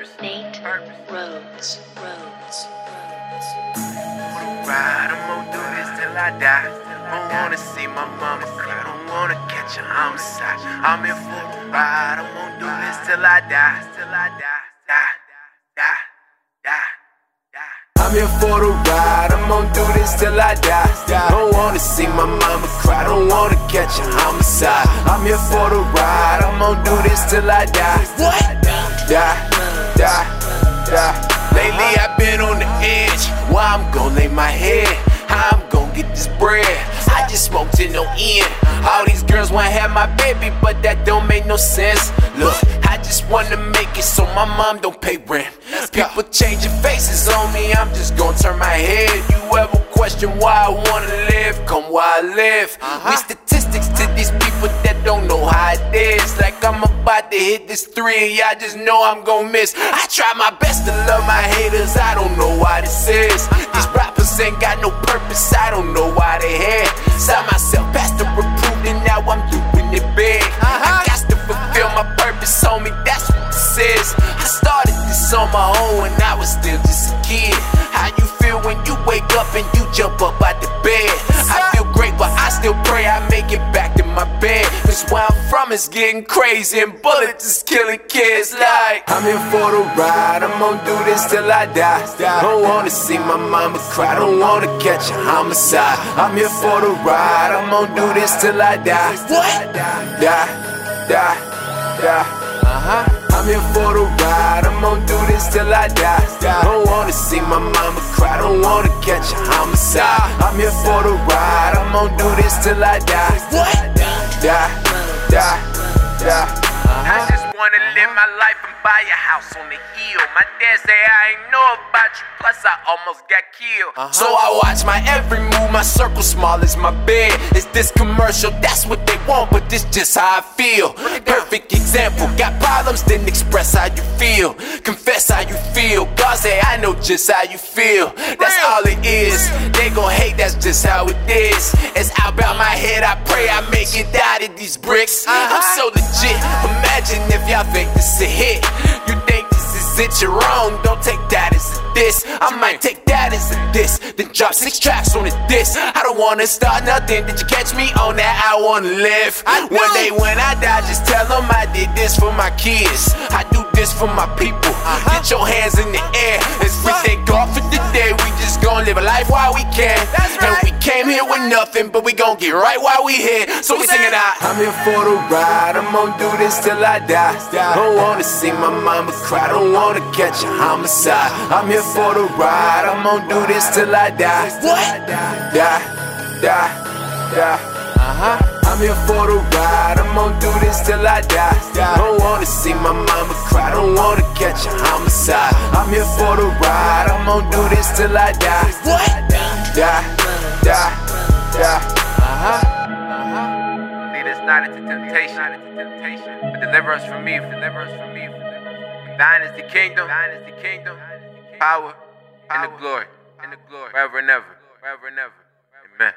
Purrpose. Nate Purrpose. Rhodes. Rhodes. Rhodes. Wanna ride, I'm gonna do this till I die. Don't wanna see my mama cry, don't wanna catch a homicide. I'm here for the ride, I'm gonna do this till I die, till I die, die, die, die, die. I'm here for the ride, I'm gonna do this till I die. Don't wanna see my mama cry, I don't wanna catch a homicide. I'm here for the ride, I'm gonna do this till I die. What? Die, die, die. Lately uh-huh. I've been on the edge, where I'm gonna lay my head, how I'm gonna get this bread. I just smoked to no end. All these girls wanna have my baby, but that don't make no sense. Look, I just wanna make it so my mom don't pay rent. People changing faces on me, I'm just gonna turn my head. You ever question why I wanna live? Come where I live. Uh-huh. We statistics to these people that don't know how it is. Like I'm about to hit this three, y'all just know I'm gonna miss. I try my best to love my haters, I don't know why this is. These rappers ain't got no purpose, I don't know why they here. Saw myself past the approved, and now I'm doing it big. I uh-huh. got to fulfill my purpose, homie, that's what this is. I started this on my own when I was still just a kid. How you feel when you wake up and you jump up out the bed? I feel great, but I still pray I make it back my bed. Cause where I'm from is getting crazy and bullets is killing kids like I'm here for the ride, I'm gonna do this till I die. Don't wanna see my mama cry, don't wanna catch a homicide. I'm here for the ride, I'm gonna do this till I die. What? Die, die, die. Uh-huh. I'm here for the ride, I'm gonna do this till I die. Don't wanna see my mama cry, don't wanna catch a homicide. I'm here for the ride, I'm gonna do this till I die. What? Die, die, die. I just wanna live my life and buy a house on the hill. My dad say I ain't know about you, plus I almost got killed. Uh-huh. So I watch my every move, my circle small as my bed. Is this commercial? That's what they want, but this just how I feel. Perfect example, got problems, then express how you feel. Feel. Say I know just how you feel. That's all it is. They gon' hate, that's just how it is. It's out about my head, I pray I make it out of these bricks. I'm so legit. Imagine if y'all think this is a hit. You think this is it, you're wrong. Don't take that as a diss. I might take that as a diss. Then drop six tracks on a diss. Wanna start nothing. Did you catch me on that? I wanna live. One day when I die, just tell them I did this for my kids. I do this for my people. Uh-huh. Get your hands in the air. It's we thank God for the day. We just gonna live a life while we can. And we came here with nothing, but we gon' get right while we here. So we sing it out. I'm here for the ride. I'm gonna do this till I die. Don't wanna see my mama cry. Don't wanna catch a homicide. I'm here for the ride. I'm gonna do this till I die. What? Die, die, die. Uh-huh. I'm here for the ride, I'm gonna do this till I die. Don't wanna see my mama cry, don't wanna catch a homicide. I'm here for the ride, I'm gonna do this till I die. What? Die, die, die. Uh-huh. Lead us not into temptation, but deliver us from evil. Deliver us from evil. Thine is the kingdom, thine is the kingdom, power, and the glory, and the glory, forever and ever, forever and ever. Amen.